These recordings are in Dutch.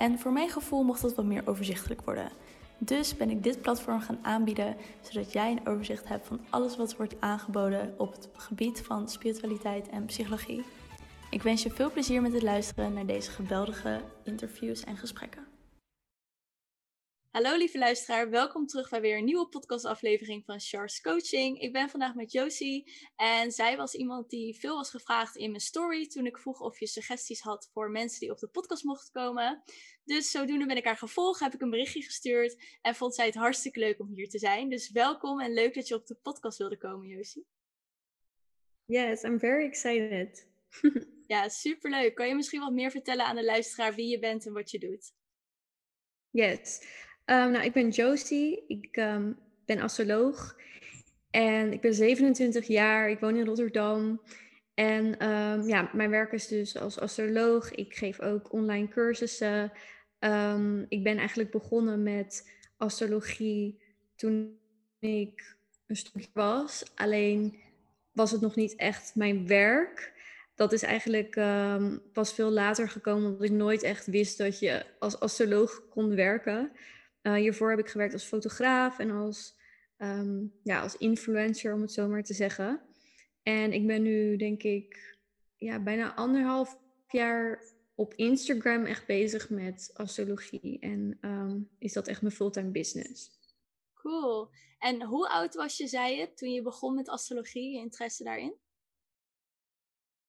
En voor mijn gevoel mocht dat wat meer overzichtelijk worden. Dus ben ik dit platform gaan aanbieden, zodat jij een overzicht hebt van alles wat wordt aangeboden op het gebied van spiritualiteit en psychologie. Ik wens je veel plezier met het luisteren naar deze geweldige interviews en gesprekken. Hallo lieve luisteraar, welkom terug bij weer een nieuwe podcastaflevering van Charles Coaching. Ik ben vandaag met Josie en zij was iemand die veel was gevraagd in mijn story toen ik vroeg of je suggesties had voor mensen die op de podcast mochten komen. Dus zodoende ben ik haar gevolgd, heb ik een berichtje gestuurd en vond zij het hartstikke leuk om hier te zijn. Dus welkom en leuk dat je op de podcast wilde komen, Josie. Yes, I'm very excited. ja, superleuk. Kan je misschien wat meer vertellen aan de luisteraar wie je bent en wat je doet? Yes. Um, nou, ik ben Josie. Ik um, ben astroloog. En ik ben 27 jaar. Ik woon in Rotterdam. En um, ja, mijn werk is dus als astroloog. Ik geef ook online cursussen. ik ben eigenlijk begonnen met astrologie toen ik een stukje was. Alleen was het nog niet echt mijn werk. Dat is eigenlijk pas veel later gekomen, omdat ik nooit echt wist dat je als astroloog kon werken. Uh, hiervoor heb ik gewerkt als fotograaf en als, ehm, ja, als influencer, om het zo maar te zeggen. En ik ben nu, denk ik, ja, bijna anderhalf jaar op Instagram echt bezig met astrologie. En um, is dat echt mijn fulltime business. Cool. En hoe oud was je, zei je, toen je begon met astrologie, je interesse daarin?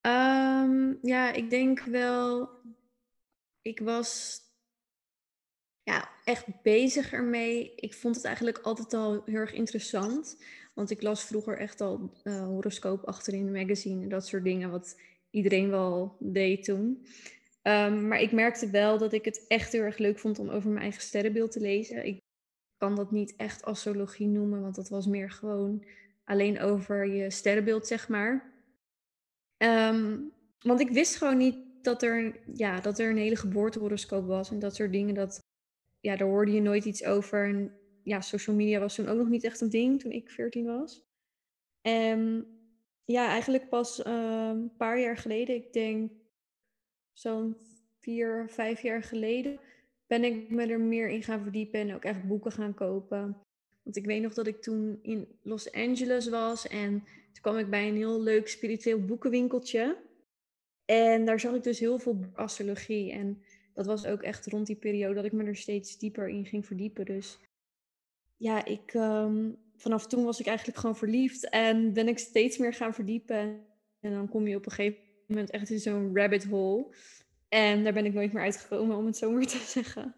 Um, ja, ik denk wel. Ik was ja, echt bezig ermee. Ik vond het eigenlijk altijd al heel erg interessant. Want ik las vroeger echt al uh, horoscoop achterin de magazine en dat soort dingen, wat iedereen wel deed toen. Um, maar ik merkte wel dat ik het echt heel erg leuk vond om over mijn eigen sterrenbeeld te lezen. Ik kan dat niet echt astrologie noemen, want dat was meer gewoon alleen over je sterrenbeeld, zeg maar. Um, want ik wist gewoon niet dat er, ja, dat er een hele geboortehoroscoop was en dat soort dingen. Dat ja, daar hoorde je nooit iets over. En ja, social media was toen ook nog niet echt een ding toen ik 14 was. En ja, eigenlijk pas uh, een paar jaar geleden, ik denk zo'n vier, vijf jaar geleden, ben ik me er meer in gaan verdiepen en ook echt boeken gaan kopen. Want ik weet nog dat ik toen in Los Angeles was en toen kwam ik bij een heel leuk spiritueel boekenwinkeltje. En daar zag ik dus heel veel astrologie. En dat was ook echt rond die periode dat ik me er steeds dieper in ging verdiepen. Dus ja, ik, um, vanaf toen was ik eigenlijk gewoon verliefd en ben ik steeds meer gaan verdiepen. En dan kom je op een gegeven moment echt in zo'n rabbit hole. En daar ben ik nooit meer uitgekomen, om het zo maar te zeggen.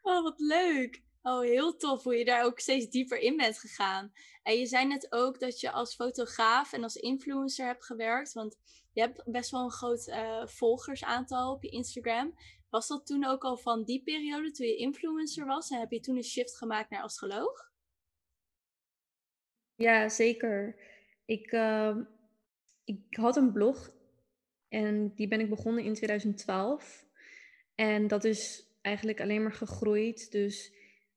Oh, wat leuk. Oh, heel tof hoe je daar ook steeds dieper in bent gegaan. En je zei net ook dat je als fotograaf en als influencer hebt gewerkt. Want je hebt best wel een groot uh, volgersaantal op je Instagram. Was dat toen ook al van die periode, toen je influencer was? En heb je toen een shift gemaakt naar astroloog? Ja, zeker. Ik, uh, ik had een blog en die ben ik begonnen in 2012. En dat is eigenlijk alleen maar gegroeid. Dus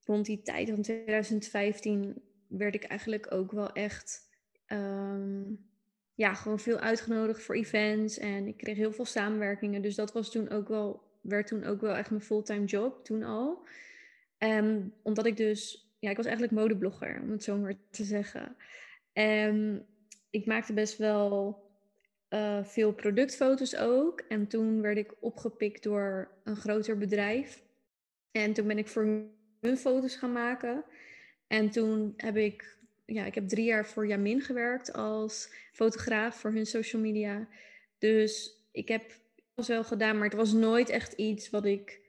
rond die tijd van 2015 werd ik eigenlijk ook wel echt um, ja, gewoon veel uitgenodigd voor events. En ik kreeg heel veel samenwerkingen. Dus dat was toen ook wel, werd toen ook wel echt mijn fulltime job, toen al. Um, omdat ik dus, ja, ik was eigenlijk modeblogger, om het zo maar te zeggen. En ik maakte best wel uh, veel productfoto's ook. En toen werd ik opgepikt door een groter bedrijf. En toen ben ik voor hun foto's gaan maken. En toen heb ik, ja, ik heb drie jaar voor Jamin gewerkt als fotograaf voor hun social media. Dus ik heb het wel gedaan, maar het was nooit echt iets wat ik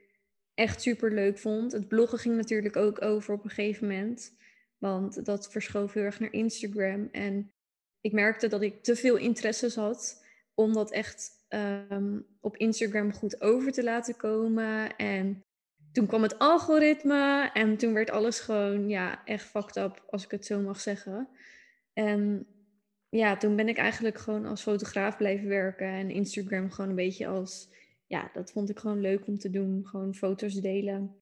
echt super leuk vond. Het bloggen ging natuurlijk ook over op een gegeven moment. Want dat verschoof heel erg naar Instagram. En ik merkte dat ik te veel interesses had om dat echt um, op Instagram goed over te laten komen. En toen kwam het algoritme en toen werd alles gewoon, ja, echt fucked up, als ik het zo mag zeggen. En ja, toen ben ik eigenlijk gewoon als fotograaf blijven werken en Instagram gewoon een beetje als, ja, dat vond ik gewoon leuk om te doen, gewoon foto's delen.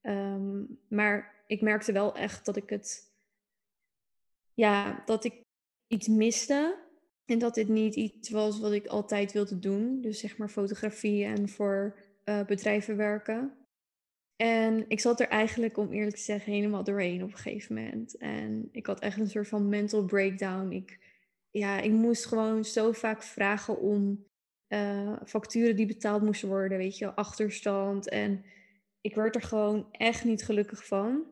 Ehm, maar ik merkte wel echt dat ik het, ja, dat ik iets miste. En dat dit niet iets was wat ik altijd wilde doen. Dus zeg maar fotografie en voor uh, bedrijven werken. En ik zat er eigenlijk, om eerlijk te zeggen, helemaal doorheen op een gegeven moment. En ik had echt een soort van mental breakdown. Ik, ja, ik moest gewoon zo vaak vragen om uh, facturen die betaald moesten worden, weet je, achterstand. En ik werd er gewoon echt niet gelukkig van.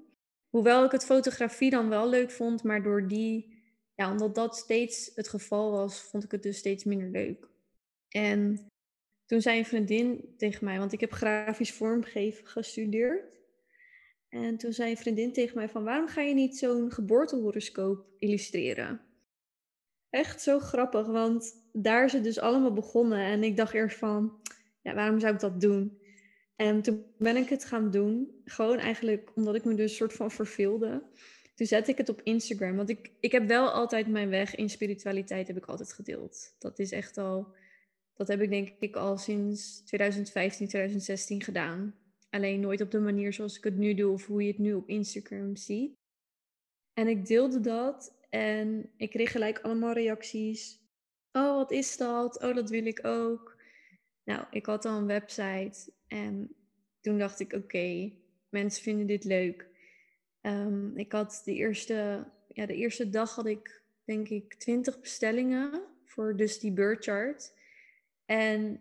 Hoewel ik het fotografie dan wel leuk vond, maar door die, ja, omdat dat steeds het geval was, vond ik het dus steeds minder leuk. En toen zei een vriendin tegen mij, want ik heb grafisch vormgeven gestudeerd. En toen zei een vriendin tegen mij van, waarom ga je niet zo'n geboortehoroscoop illustreren? Echt zo grappig, want daar is het dus allemaal begonnen. En ik dacht eerst van, ja, waarom zou ik dat doen? En toen ben ik het gaan doen. Gewoon eigenlijk omdat ik me dus soort van verveelde. Toen zette ik het op Instagram. Want ik, ik heb wel altijd mijn weg in spiritualiteit heb ik altijd gedeeld. Dat is echt al dat heb ik denk ik al sinds 2015, 2016 gedaan. Alleen nooit op de manier zoals ik het nu doe of hoe je het nu op Instagram ziet. En ik deelde dat en ik kreeg gelijk allemaal reacties. Oh, wat is dat? Oh, dat wil ik ook. Nou, ik had al een website en toen dacht ik, oké, mensen vinden dit leuk. Um, ik had de eerste, ja, de eerste dag had ik denk ik 20 bestellingen voor dus die bird chart. En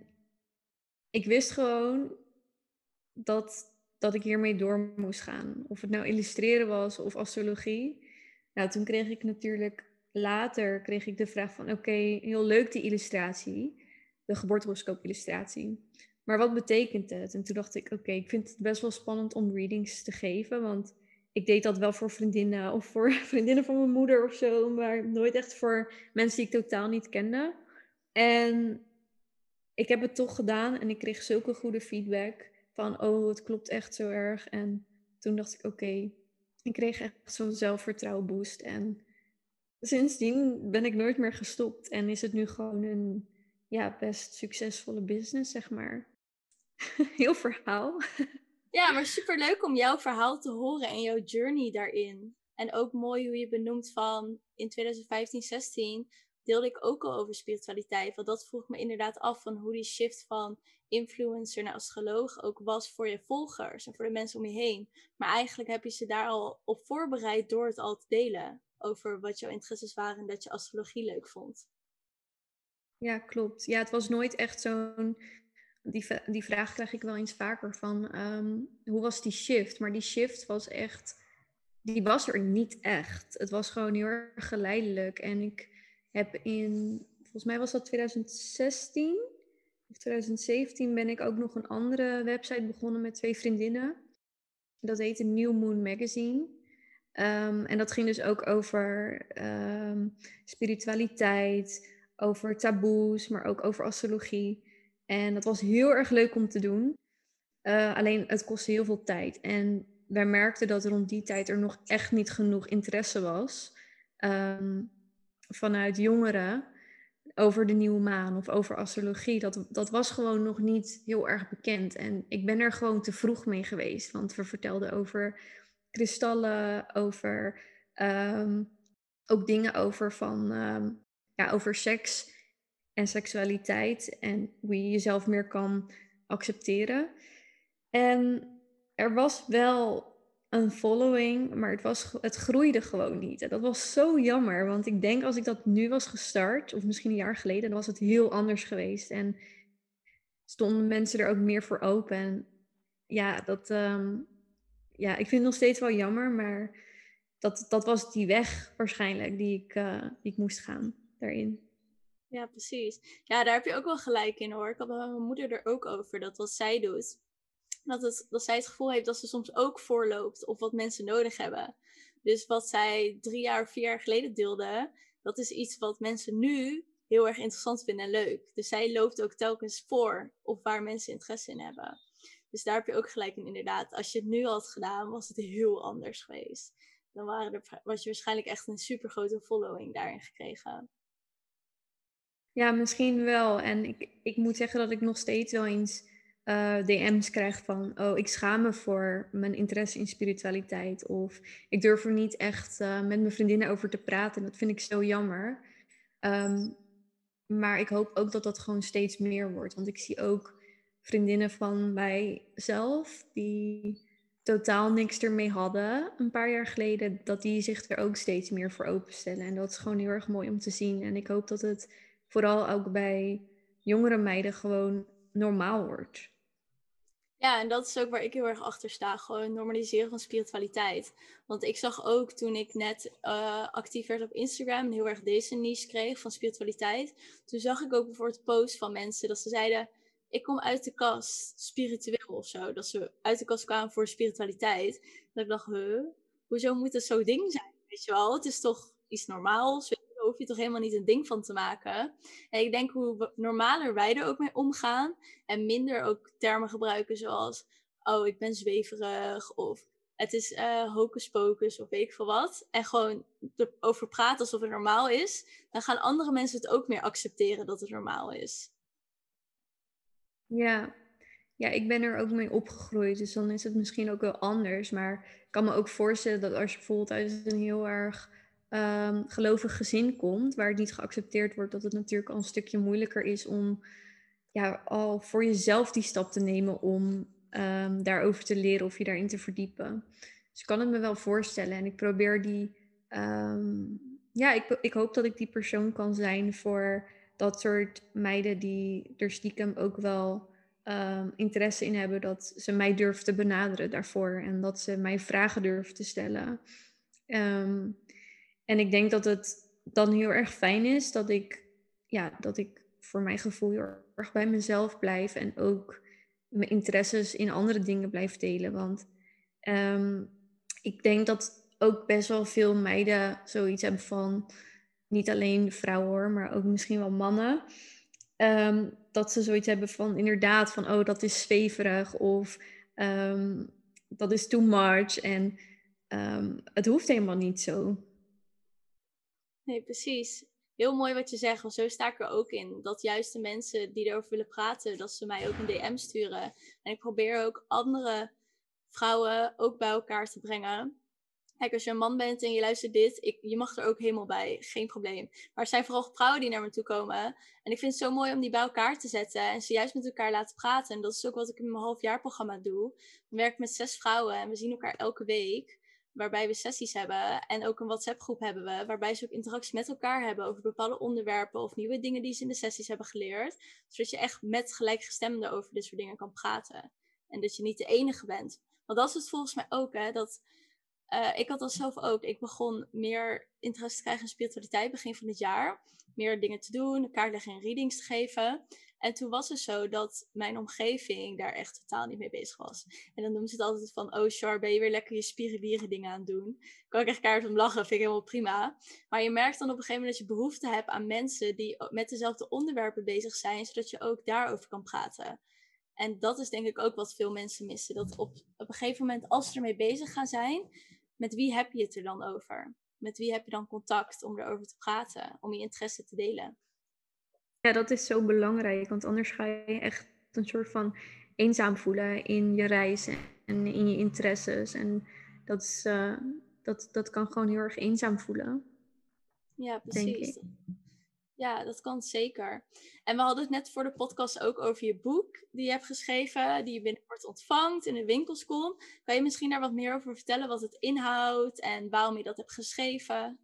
ik wist gewoon dat, dat ik hiermee door moest gaan. Of het nou illustreren was of astrologie. Nou, toen kreeg ik natuurlijk later kreeg ik de vraag van oké, heel leuk die illustratie. De geboortehoroscoop illustratie. Maar wat betekent het? En toen dacht ik, oké, ik vind het best wel spannend om readings te geven. Want ik deed dat wel voor vriendinnen of voor vriendinnen van mijn moeder of zo. Maar nooit echt voor mensen die ik totaal niet kende. En ik heb het toch gedaan en ik kreeg zulke goede feedback van, oh, het klopt echt zo erg. En toen dacht ik, oké, ik kreeg echt zo'n zelfvertrouwen boost. En sindsdien ben ik nooit meer gestopt en is het nu gewoon een ja, best succesvolle business, zeg maar. Heel verhaal. Ja, maar super leuk om jouw verhaal te horen en jouw journey daarin. En ook mooi hoe je benoemt van in 2015, 16 deelde ik ook al over spiritualiteit. Want dat vroeg me inderdaad af van hoe die shift van influencer naar astroloog ook was voor je volgers en voor de mensen om je heen. Maar eigenlijk heb je ze daar al op voorbereid door het al te delen over wat jouw interesses waren en dat je astrologie leuk vond. Ja, klopt. Ja, het was nooit echt zo'n. Die, die vraag krijg ik wel eens vaker van ehm, hoe was die shift? Maar die shift was echt, die was er niet echt. Het was gewoon heel erg geleidelijk. En ik heb in, volgens mij was dat 2016 of 2017, ben ik ook nog een andere website begonnen met twee vriendinnen. Dat heette New Moon Magazine. Um, en dat ging dus ook over um, spiritualiteit, over taboes, maar ook over astrologie. En dat was heel erg leuk om te doen. Uh, alleen het kostte heel veel tijd. En wij merkten dat rond die tijd er nog echt niet genoeg interesse was. Um, vanuit jongeren over de nieuwe maan of over astrologie. Dat, dat was gewoon nog niet heel erg bekend. En ik ben er gewoon te vroeg mee geweest. Want we vertelden over kristallen, over ehm, ook dingen over van um, ja, over seks en seksualiteit. En hoe je jezelf meer kan accepteren. En er was wel een following, maar het, was, het groeide gewoon niet. En dat was zo jammer, want ik denk als ik dat nu was gestart, of misschien een jaar geleden, dan was het heel anders geweest. En stonden mensen er ook meer voor open. En ja, dat, ehm, ja, ik vind het nog steeds wel jammer, maar dat, dat was die weg waarschijnlijk die ik, uh, die ik moest gaan daarin. Ja, precies. Ja, daar heb je ook wel gelijk in hoor. Ik had mijn moeder er ook over, dat wat zij doet dat, het, dat zij het gevoel heeft dat ze soms ook voorloopt op wat mensen nodig hebben. Dus wat zij drie jaar of vier jaar geleden deelde, dat is iets wat mensen nu heel erg interessant vinden en leuk. Dus zij loopt ook telkens voor op waar mensen interesse in hebben. Dus daar heb je ook gelijk in, inderdaad. Als je het nu had gedaan, was het heel anders geweest. Dan waren er, was je waarschijnlijk echt een super grote following daarin gekregen. Ja, misschien wel. En ik, ik moet zeggen dat ik nog steeds wel eens uh, DM's krijg van: Oh, ik schaam me voor mijn interesse in spiritualiteit. Of ik durf er niet echt uh, met mijn vriendinnen over te praten. Dat vind ik zo jammer. Um, maar ik hoop ook dat dat gewoon steeds meer wordt. Want ik zie ook vriendinnen van mijzelf die totaal niks ermee hadden een paar jaar geleden, dat die zich er ook steeds meer voor openstellen. En dat is gewoon heel erg mooi om te zien. En ik hoop dat het vooral ook bij jongere meiden gewoon normaal wordt. Ja, en dat is ook waar ik heel erg achter sta. Gewoon normaliseren van spiritualiteit. Want ik zag ook toen ik net uh, actief werd op Instagram en heel erg deze niche kreeg van spiritualiteit. Toen zag ik ook bijvoorbeeld posts van mensen dat ze zeiden: Ik kom uit de kast spiritueel of zo. Dat ze uit de kast kwamen voor spiritualiteit. Dat ik dacht: Huh, hoezo moet het zo'n ding zijn? Weet je wel, het is toch iets normaals je toch helemaal niet een ding van te maken. En ik denk hoe normaler wij er ook mee omgaan en minder ook termen gebruiken zoals, oh, ik ben zweverig of het is uh, hocus pocus of weet ik veel wat. En gewoon erover praten alsof het normaal is. Dan gaan andere mensen het ook meer accepteren dat het normaal is. Ja. ja, ik ben er ook mee opgegroeid. Dus dan is het misschien ook wel anders. Maar ik kan me ook voorstellen dat als je bijvoorbeeld uit een heel erg um, gelovig gezin komt, waar het niet geaccepteerd wordt, dat het natuurlijk al een stukje moeilijker is om ja, al voor jezelf die stap te nemen om um, daarover te leren of je daarin te verdiepen. Dus ik kan het me wel voorstellen en ik probeer die, um, ja, ik, ik hoop dat ik die persoon kan zijn voor dat soort meiden die er stiekem ook wel interesse in hebben, dat ze mij durven te benaderen daarvoor en dat ze mij vragen durven te stellen. Um, en ik denk dat het dan heel erg fijn is dat ik, ja, dat ik voor mijn gevoel heel erg bij mezelf blijf en ook mijn interesses in andere dingen blijf delen. Want ehm, ik denk dat ook best wel veel meiden zoiets hebben van, niet alleen vrouwen hoor, maar ook misschien wel mannen. Ehm, dat ze zoiets hebben van inderdaad van, oh dat is zweverig of ehm, dat is too much. En het hoeft helemaal niet zo. Nee, precies. Heel mooi wat je zegt, want zo sta ik er ook in. Dat juist de mensen die erover willen praten, dat ze mij ook een DM sturen. En ik probeer ook andere vrouwen ook bij elkaar te brengen. Kijk, als je een man bent en je luistert dit, ik, je mag er ook helemaal bij, geen probleem. Maar er zijn vooral vrouwen die naar me toe komen. En ik vind het zo mooi om die bij elkaar te zetten en ze juist met elkaar laten praten. En dat is ook wat ik in mijn halfjaarprogramma doe. Ik werk met zes vrouwen en we zien elkaar elke week waarbij we sessies hebben. En ook een WhatsApp-groep hebben we, waarbij ze ook interactie met elkaar hebben over bepaalde onderwerpen of nieuwe dingen die ze in de sessies hebben geleerd. Zodat je echt met gelijkgestemden over dit soort dingen kan praten. En dat je niet de enige bent. Want dat is het volgens mij ook, hè, dat uh, ik had dat zelf ook. Ik begon meer interesse te krijgen in spiritualiteit begin van dit jaar. Meer dingen te doen, kaartleggen en readings te geven. En toen was het zo dat mijn omgeving daar echt totaal niet mee bezig was. En dan noemen ze het altijd van, oh Char, ben je weer lekker je spiribieren dingen aan het doen. Kan ik echt keihard om lachen, vind ik helemaal prima. Maar je merkt dan op een gegeven moment dat je behoefte hebt aan mensen die met dezelfde onderwerpen bezig zijn, zodat je ook daarover kan praten. En dat is denk ik ook wat veel mensen missen. Dat op, op een gegeven moment, als ze ermee bezig gaan zijn, met wie heb je het er dan over? Met wie heb je dan contact om erover te praten, om je interesse te delen? Ja, dat is zo belangrijk, want anders ga je echt een soort van eenzaam voelen in je reizen en in je interesses. En dat, is, uh, dat, dat kan gewoon heel erg eenzaam voelen. Ja, precies. Ja, dat kan zeker. En we hadden het net voor de podcast ook over je boek die je hebt geschreven, die je binnenkort ontvangt in de winkels komt. Kan je misschien daar wat meer over vertellen, wat het inhoudt en waarom je dat hebt geschreven?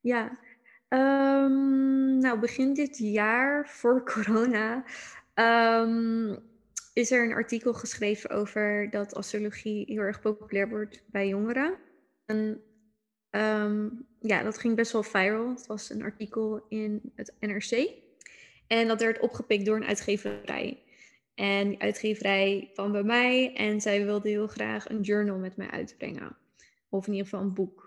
Ja, um, nou begin dit jaar, voor corona, um, is er een artikel geschreven over dat astrologie heel erg populair wordt bij jongeren. En um, ja, dat ging best wel viral. Het was een artikel in het NRC. En dat werd opgepikt door een uitgeverij. En die uitgeverij kwam bij mij en zij wilde heel graag een journal met mij uitbrengen. Of in ieder geval een boek.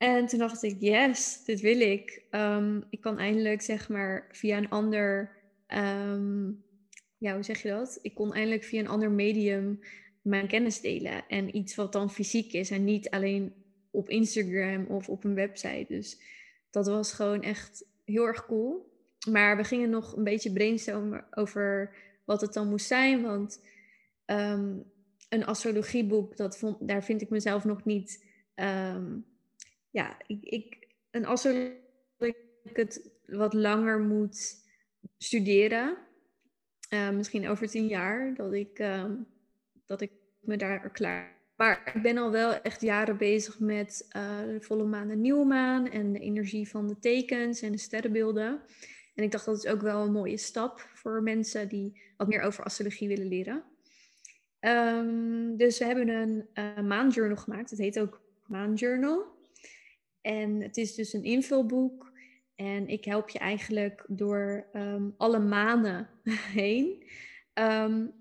En toen dacht ik, yes, dit wil ik. Um, ik kan eindelijk zeg maar via een ander um, ja, hoe zeg je dat? Ik kon eindelijk via een ander medium mijn kennis delen. En iets wat dan fysiek is en niet alleen op Instagram of op een website. Dus dat was gewoon echt heel erg cool. Maar we gingen nog een beetje brainstormen over wat het dan moest zijn. Want ehm, een astrologieboek, dat vond, daar vind ik mezelf nog niet. Ehm, ja, ik, ik, een astrologie ik het wat langer moet studeren. Uh, misschien over tien jaar dat ik, uh, dat ik me daar klaar. Maar ik ben al wel echt jaren bezig met uh, de volle maan en nieuwe maan en de energie van de tekens en de sterrenbeelden. En ik dacht dat is ook wel een mooie stap voor mensen die wat meer over astrologie willen leren. Um, dus we hebben een uh, maanjournal gemaakt. Het heet ook Maanjournal. En het is dus een invulboek. En ik help je eigenlijk door um, alle maanden heen. Um,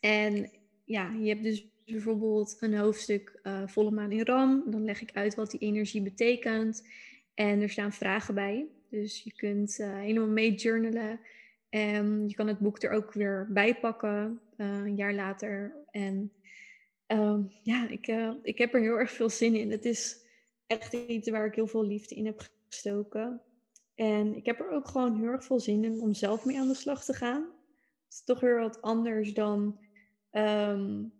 en ja, je hebt dus bijvoorbeeld een hoofdstuk uh, volle maan in Ram. Dan leg ik uit wat die energie betekent. En er staan vragen bij. Dus je kunt uh, helemaal mee journalen. En je kan het boek er ook weer bij pakken, uh, een jaar later. En um, ja, ik, ik heb er heel erg veel zin in. Het is echt iets waar ik heel veel liefde in heb gestoken. En ik heb er ook gewoon heel erg veel zin in om zelf mee aan de slag te gaan. Het is toch weer wat anders dan. Um,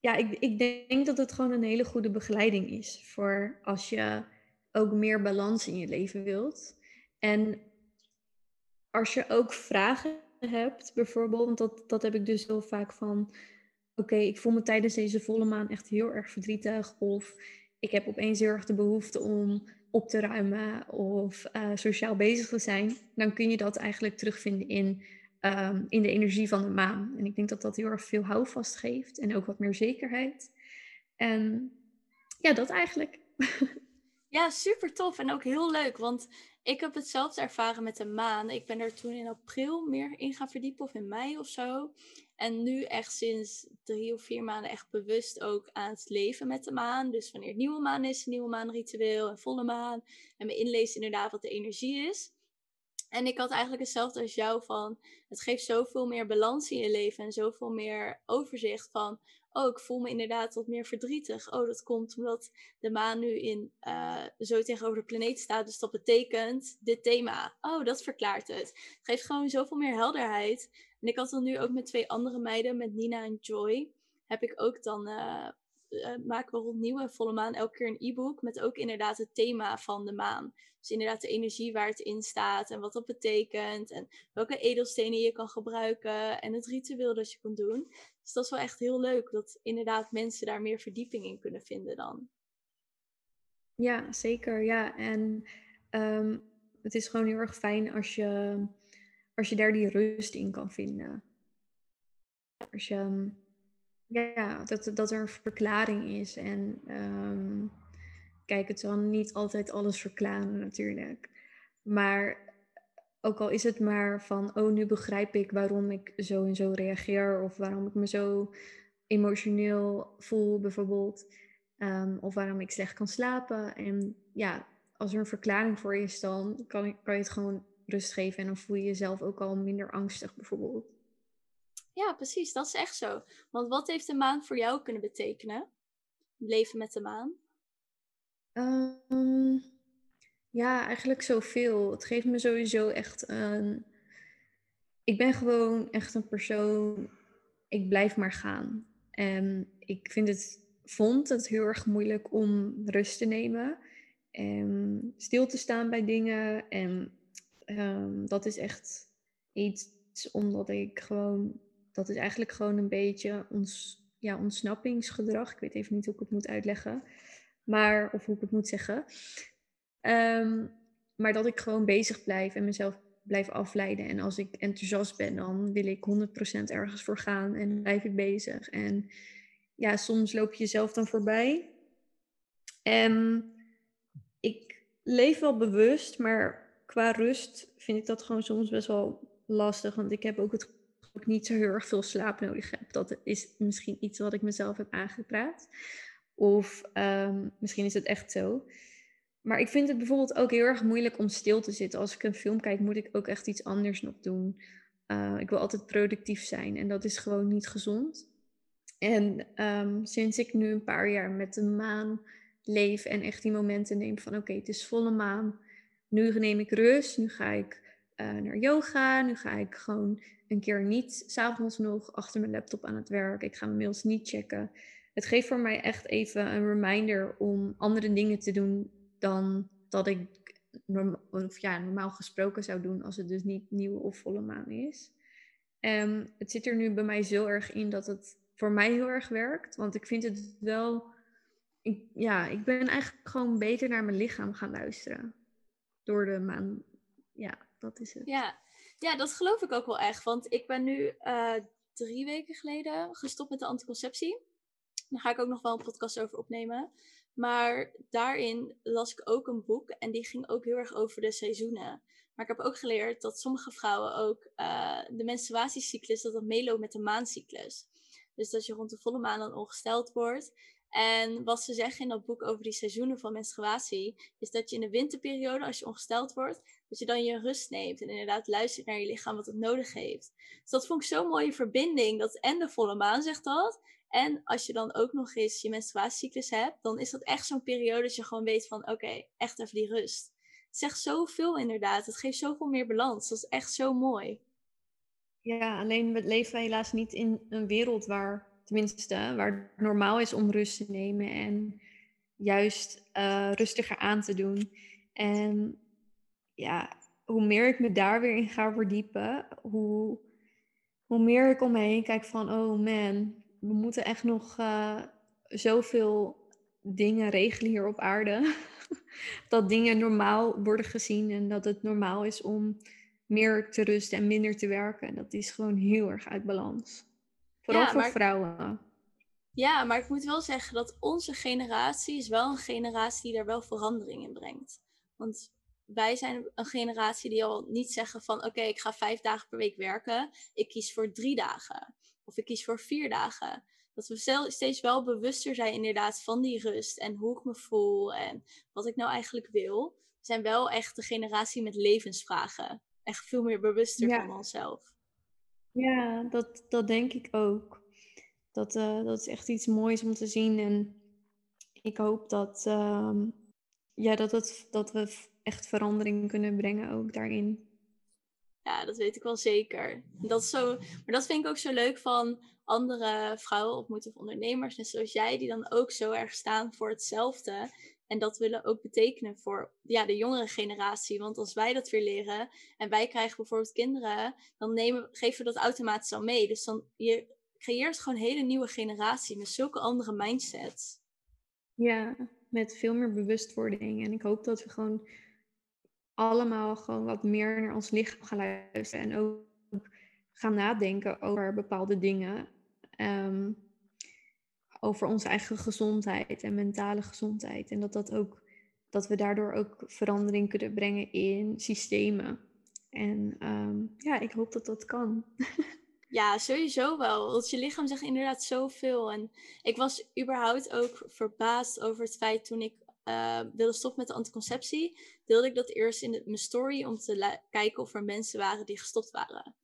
ja, ik, ik denk dat het gewoon een hele goede begeleiding is voor als je ook meer balans in je leven wilt. En als je ook vragen hebt, bijvoorbeeld, want dat, dat heb ik dus heel vaak van, oké, ik voel me tijdens deze volle maan echt heel erg verdrietig, of ik heb opeens heel erg de behoefte om op te ruimen of uh, sociaal bezig te zijn, dan kun je dat eigenlijk terugvinden in, um, in de energie van de maan. En ik denk dat dat heel erg veel houvast geeft en ook wat meer zekerheid. En ja, dat eigenlijk. Ja, super tof en ook heel leuk, want ik heb hetzelfde ervaren met de maan. Ik ben er toen in april meer in gaan verdiepen of in mei of zo. En nu echt sinds drie of vier maanden echt bewust ook aan het leven met de maan. Dus wanneer nieuwe maan is, nieuwe maanritueel en volle maan. En me inlezen inderdaad wat de energie is. En ik had eigenlijk hetzelfde als jou van, het geeft zoveel meer balans in je leven en zoveel meer overzicht van, oh, ik voel me inderdaad wat meer verdrietig. Oh, dat komt omdat de maan nu in, uh, zo tegenover de planeet staat. Dus dat betekent dit thema. Oh, dat verklaart het. Het geeft gewoon zoveel meer helderheid. En ik had dan nu ook met twee andere meiden, met Nina en Joy, heb ik ook dan, uh, maken we rond nieuwe volle maan elke keer een e-book met ook inderdaad het thema van de maan. Dus inderdaad de energie waar het in staat en wat dat betekent en welke edelstenen je kan gebruiken en het ritueel dat je kan doen. Dus dat is wel echt heel leuk dat inderdaad mensen daar meer verdieping in kunnen vinden dan. Ja, zeker. Ja, en um, het is gewoon heel erg fijn als je, als je daar die rust in kan vinden. Als je, ehm, ja, dat, dat er een verklaring is. En um, kijk, het zal niet altijd alles verklaren natuurlijk. Maar ook al is het maar van, oh, nu begrijp ik waarom ik zo en zo reageer. Of waarom ik me zo emotioneel voel, bijvoorbeeld. Um, of waarom ik slecht kan slapen. En ja, als er een verklaring voor is, dan kan, kan je het gewoon rust geven. En dan voel je jezelf ook al minder angstig, bijvoorbeeld. Ja, precies. Dat is echt zo. Want wat heeft de maan voor jou kunnen betekenen? Leven met de maan? Um, ja, eigenlijk zoveel. Het geeft me sowieso echt een. Ik ben gewoon echt een persoon. Ik blijf maar gaan. En ik vind het, vond het heel erg moeilijk om rust te nemen. En stil te staan bij dingen. En um, dat is echt iets omdat ik gewoon. Dat is eigenlijk gewoon een beetje ons, ja, ontsnappingsgedrag. Ik weet even niet hoe ik het moet uitleggen. Maar, of hoe ik het moet zeggen. Um, maar dat ik gewoon bezig blijf en mezelf blijf afleiden. En als ik enthousiast ben, dan wil ik 100% ergens voor gaan en blijf ik bezig. En ja, soms loop je jezelf dan voorbij. En ik leef wel bewust, maar qua rust vind ik dat gewoon soms best wel lastig. Want ik heb ook het niet zo heel erg veel slaap nodig heb. Dat is misschien iets wat ik mezelf heb aangepraat. Of um, misschien is het echt zo. Maar ik vind het bijvoorbeeld ook heel erg moeilijk om stil te zitten. Als ik een film kijk, moet ik ook echt iets anders nog doen. eh, ik wil altijd productief zijn en dat is gewoon niet gezond. En ehm, sinds ik nu een paar jaar met de maan leef en echt die momenten neem van oké, het is volle maan. Nu neem ik rust, nu ga ik uh, naar yoga, nu ga ik gewoon een keer niet s'avonds nog achter mijn laptop aan het werk. Ik ga mijn mails niet checken. Het geeft voor mij echt even een reminder om andere dingen te doen dan dat ik of normaal gesproken zou doen als het dus niet nieuwe of volle maan is. En het zit er nu bij mij zo erg in dat het voor mij heel erg werkt. Want ik vind het wel. Ik, ja, ik ben eigenlijk gewoon beter naar mijn lichaam gaan luisteren. Door de maan. Ja, dat is het. Ja, ja dat geloof ik ook wel echt. Want ik ben nu uh, drie weken geleden gestopt met de anticonceptie. Daar ga ik ook nog wel een podcast over opnemen. Maar daarin las ik ook een boek en die ging ook heel erg over de seizoenen. Maar ik heb ook geleerd dat sommige vrouwen ook uh, de menstruatiecyclus, dat dat meeloopt met de maancyclus. Dus dat je rond de volle maan dan ongesteld wordt. En wat ze zeggen in dat boek over die seizoenen van menstruatie, is dat je in de winterperiode, als je ongesteld wordt, dat je dan je rust neemt en inderdaad luistert naar je lichaam wat het nodig heeft. Dus dat vond ik zo'n mooie verbinding. Dat en de volle maan zegt dat, en als je dan ook nog eens je menstruatiecyclus hebt, dan is dat echt zo'n periode dat je gewoon weet van oké, echt even die rust. Het zegt zoveel inderdaad. Het geeft zoveel meer balans. Dat is echt zo mooi. Ja, alleen leven helaas niet in een wereld waar, tenminste, waar het normaal is om rust te nemen en juist uh, rustiger aan te doen. En ja, hoe meer ik me daar weer in ga verdiepen, hoe, hoe meer ik om me heen kijk van, oh man, we moeten echt nog uh, zoveel dingen regelen hier op aarde. dat dingen normaal worden gezien en dat het normaal is om meer te rusten en minder te werken. En dat is gewoon heel erg uit balans. Vooral voor vrouwen. Ja, maar ik moet wel zeggen dat onze generatie is wel een generatie die daar wel verandering in brengt. Want wij zijn een generatie die al niet zeggen van oké, ik ga vijf dagen per week werken. Ik kies voor drie dagen. Of ik kies voor vier dagen. Dat we steeds wel bewuster zijn inderdaad van die rust en hoe ik me voel en wat ik nou eigenlijk wil. We zijn wel echt de generatie met levensvragen. Echt veel meer bewuster van onszelf. Ja, dat, dat denk ik ook. Dat, uh, dat is echt iets moois om te zien. En ik hoop dat, uh, ja, dat, het, dat we echt verandering kunnen brengen ook daarin. Ja, dat weet ik wel zeker. Dat is zo, maar dat vind ik ook zo leuk van andere vrouwen ontmoeten of ondernemers, net zoals jij, die dan ook zo erg staan voor hetzelfde. En dat willen ook betekenen voor ja, de jongere generatie. Want als wij dat weer leren en wij krijgen bijvoorbeeld kinderen, dan nemen, geven we dat automatisch al mee. Dus dan je creëert gewoon een hele nieuwe generatie met zulke andere mindsets. Ja, met veel meer bewustwording. En ik hoop dat we gewoon allemaal gewoon wat meer naar ons lichaam gaan luisteren. En ook gaan nadenken over bepaalde dingen. Ehm, over onze eigen gezondheid en mentale gezondheid. En dat, dat, ook, dat we daardoor ook verandering kunnen brengen in systemen. En ehm, ja, ik hoop dat dat kan. Ja, sowieso wel. Want je lichaam zegt inderdaad zoveel. En ik was überhaupt ook verbaasd over het feit toen ik uh, wilde stoppen met de anticonceptie, deelde ik dat eerst in de, mijn story om te kijken of er mensen waren die gestopt waren.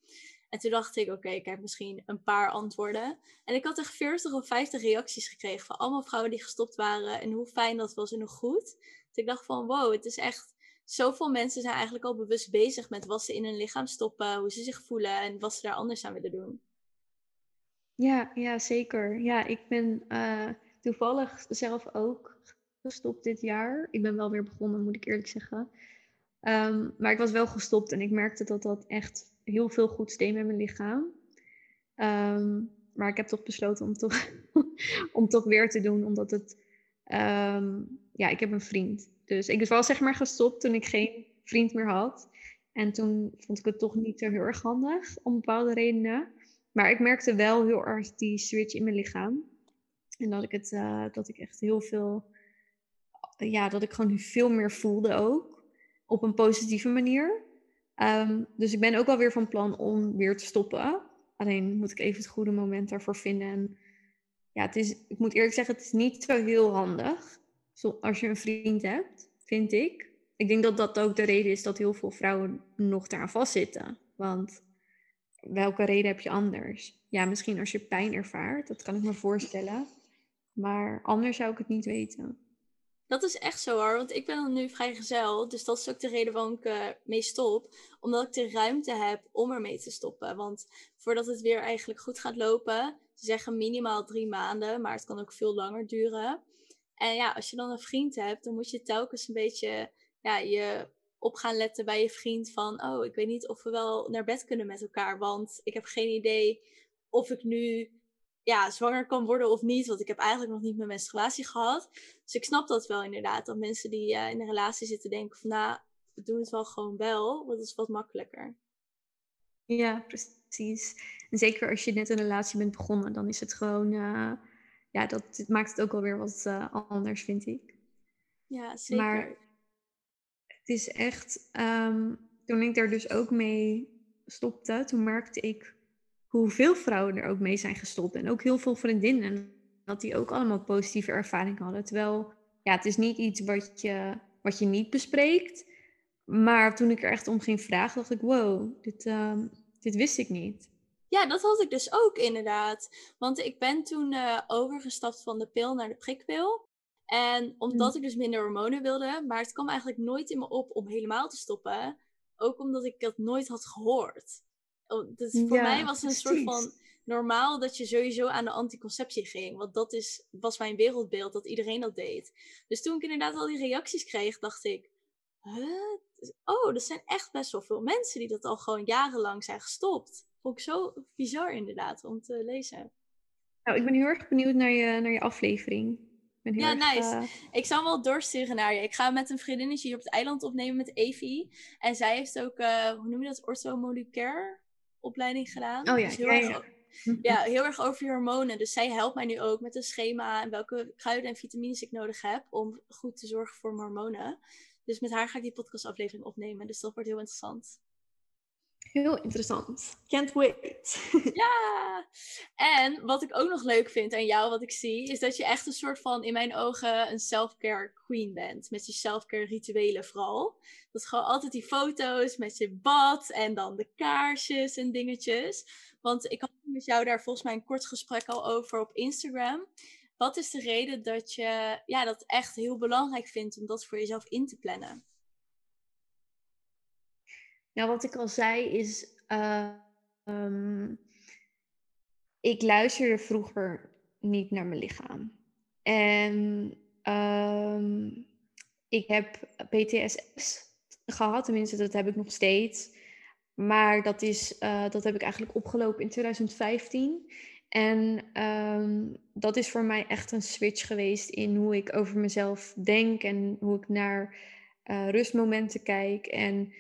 En toen dacht ik, oké, ik heb misschien een paar antwoorden. En ik had echt 40 of 50 reacties gekregen van allemaal vrouwen die gestopt waren en hoe fijn dat was en hoe goed. Dus ik dacht van, wow, het is echt, zoveel mensen zijn eigenlijk al bewust bezig met wat ze in hun lichaam stoppen, hoe ze zich voelen en wat ze daar anders aan willen doen. Ja, ja zeker. Ja, ik ben uh, toevallig zelf ook gestopt dit jaar. Ik ben wel weer begonnen, moet ik eerlijk zeggen. Um, maar ik was wel gestopt en ik merkte dat dat echt heel veel goed deed met mijn lichaam. Um, maar ik heb toch besloten om toch, om toch weer te doen, omdat het... Um, ja, ik heb een vriend. Dus ik was zeg maar gestopt toen ik geen vriend meer had. En toen vond ik het toch niet zo heel erg handig, om bepaalde redenen. Maar ik merkte wel heel erg die switch in mijn lichaam. En dat ik, het, uh, dat ik echt heel veel ja, dat ik gewoon veel meer voelde ook. Op een positieve manier. Um, dus ik ben ook alweer van plan om weer te stoppen. Alleen moet ik even het goede moment daarvoor vinden. En ja, het is, ik moet eerlijk zeggen, het is niet zo heel handig. als je een vriend hebt, vind ik. Ik denk dat dat ook de reden is dat heel veel vrouwen nog daaraan vastzitten. Want welke reden heb je anders? Ja, misschien als je pijn ervaart, dat kan ik me voorstellen. Maar anders zou ik het niet weten. Dat is echt zo hoor, want ik ben dan nu vrijgezel. Dus dat is ook de reden waarom ik mee stop. Omdat ik de ruimte heb om ermee te stoppen. Want voordat het weer eigenlijk goed gaat lopen, ze zeggen minimaal drie maanden, maar het kan ook veel langer duren. En ja, als je dan een vriend hebt, dan moet je telkens een beetje ja, je op gaan letten bij je vriend van, oh, ik weet niet of we wel naar bed kunnen met elkaar, want ik heb geen idee of ik nu ja, zwanger kan worden of niet, want ik heb eigenlijk nog niet mijn menstruatie gehad. Dus ik snap dat wel inderdaad, dat mensen die uh, in een relatie zitten denken van, nou, we doen het wel gewoon wel, want dat is wat makkelijker. Ja, precies. En zeker als je net een relatie bent begonnen, dan is het gewoon, uh, ja, dat maakt het ook alweer wat uh, anders, vind ik. Ja, zeker. Maar het is echt, um, toen ik daar dus ook mee stopte, toen merkte ik hoeveel vrouwen er ook mee zijn gestopt. En ook heel veel vriendinnen. Dat die ook allemaal positieve ervaring hadden. Terwijl, ja, het is niet iets wat je, wat je niet bespreekt. Maar toen ik er echt om ging vragen, dacht ik, wow, dit, um, dit wist ik niet. Ja, dat had ik dus ook inderdaad. Want ik ben toen uh, overgestapt van de pil naar de prikpil. En omdat ik dus minder hormonen wilde, maar het kwam eigenlijk nooit in me op om helemaal te stoppen. Ook omdat ik dat nooit had gehoord. Dus voor mij was het een soort van normaal dat je sowieso aan de anticonceptie ging. Want dat is, was mijn wereldbeeld, dat iedereen dat deed. Dus toen ik inderdaad al die reacties kreeg, dacht ik... Huh? Oh, er zijn echt best wel veel mensen die dat al gewoon jarenlang zijn gestopt. Vond ik zo bizar inderdaad om te lezen. Nou, ik ben heel erg benieuwd naar je, naar je aflevering. ja, nice. Eh, ik zal hem wel doorsturen naar je. Ik ga met een vriendinnetje hier op het eiland opnemen met Evie. En zij heeft ook, uh, hoe noem je dat, orthomoleculair opleiding gedaan. Oh ja, dus heel, ja, erg, ja. heel erg over je hormonen. Dus zij helpt mij nu ook met een schema en welke kruiden en vitamines ik nodig heb om goed te zorgen voor mijn hormonen. Dus met haar ga ik die podcastaflevering opnemen. Dus dat wordt heel interessant. Heel interessant. Can't wait. ja! En wat ik ook nog leuk vind aan jou, wat ik zie, is dat je echt een soort van, in mijn ogen, een self-care queen bent. Met je self-care rituelen vooral. Dat is gewoon altijd die foto's met je bad en dan de kaarsjes en dingetjes. Want ik had met jou daar volgens mij een kort gesprek al over op Instagram. Wat is de reden dat je ja, dat echt heel belangrijk vindt om dat voor jezelf in te plannen? Nou, wat ik al zei is, um, ik luisterde vroeger niet naar mijn lichaam. En um, ik heb PTSS gehad, tenminste dat heb ik nog steeds. Maar dat, is, uh, dat heb ik eigenlijk opgelopen in 2015. En um, dat is voor mij echt een switch geweest in hoe ik over mezelf denk en hoe ik naar uh, rustmomenten kijk. En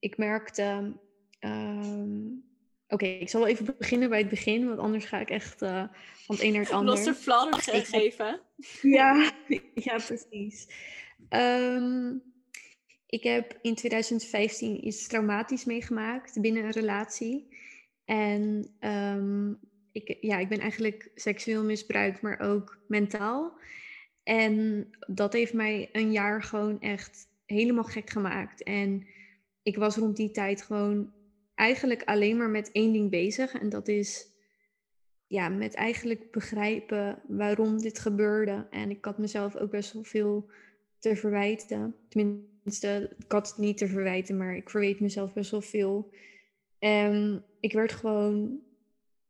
ik merkte. Um, Oké, ik zal wel even beginnen bij het begin, want anders ga ik echt uh, van het een naar het ander. Losse fladder geven. Ja, ja, precies. Um, ik heb in 2015 iets traumatisch meegemaakt binnen een relatie. En um, ik, ja, ik ben eigenlijk seksueel misbruikt, maar ook mentaal. En dat heeft mij een jaar gewoon echt helemaal gek gemaakt. En ik was rond die tijd gewoon eigenlijk alleen maar met één ding bezig. En dat is ja, met eigenlijk begrijpen waarom dit gebeurde. En ik had mezelf ook best wel veel te verwijten. Tenminste, ik had het niet te verwijten, maar ik verweet mezelf best wel veel. En ik werd gewoon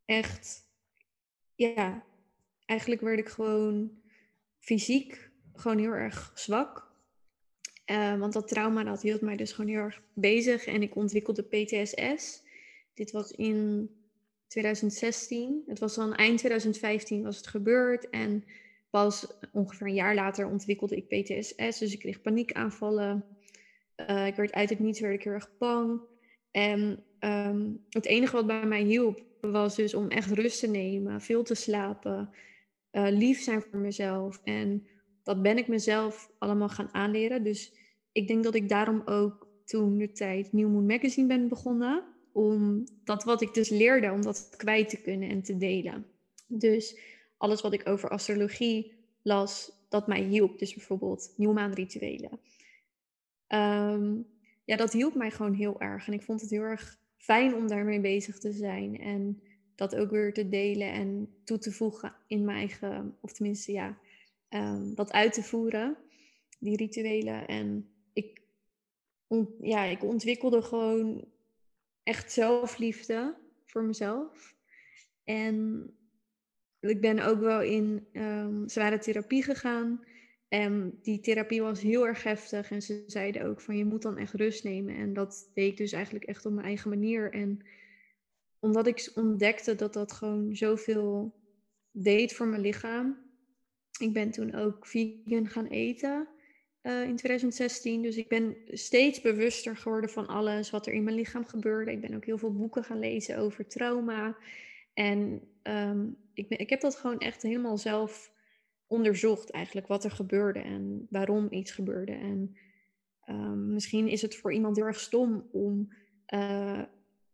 echt, ja, eigenlijk werd ik gewoon fysiek gewoon heel erg zwak. Uh, want dat trauma dat hield mij dus gewoon heel erg bezig en ik ontwikkelde PTSS. Dit was in 2016. Het was dan eind 2015 was het gebeurd en pas ongeveer een jaar later ontwikkelde ik PTSS. Dus ik kreeg paniekaanvallen. Uh, ik werd uit het niets werd ik heel erg bang. En um, het enige wat bij mij hielp was dus om echt rust te nemen, veel te slapen, uh, lief zijn voor mezelf. En dat ben ik mezelf allemaal gaan aanleren. Dus ik denk dat ik daarom ook toen de tijd New Moon Magazine ben begonnen. Om dat wat ik dus leerde, om dat kwijt te kunnen en te delen. Dus alles wat ik over astrologie las, dat mij hielp. Dus bijvoorbeeld nieuwmaanrituelen. Um, ja, dat hielp mij gewoon heel erg. En ik vond het heel erg fijn om daarmee bezig te zijn. En dat ook weer te delen en toe te voegen in mijn eigen, of tenminste ja, dat uit te voeren, die rituelen. En ja, ik ontwikkelde gewoon echt zelfliefde voor mezelf. En ik ben ook wel in um, zware therapie gegaan. En die therapie was heel erg heftig. En ze zeiden ook van je moet dan echt rust nemen. En dat deed ik dus eigenlijk echt op mijn eigen manier. En omdat ik ontdekte dat dat gewoon zoveel deed voor mijn lichaam. Ik ben toen ook vegan gaan eten uh, in 2016. Dus ik ben steeds bewuster geworden van alles wat er in mijn lichaam gebeurde. Ik ben ook heel veel boeken gaan lezen over trauma. En um, ik, ik heb dat gewoon echt helemaal zelf onderzocht eigenlijk wat er gebeurde en waarom iets gebeurde. En um, misschien is het voor iemand heel erg stom om, uh,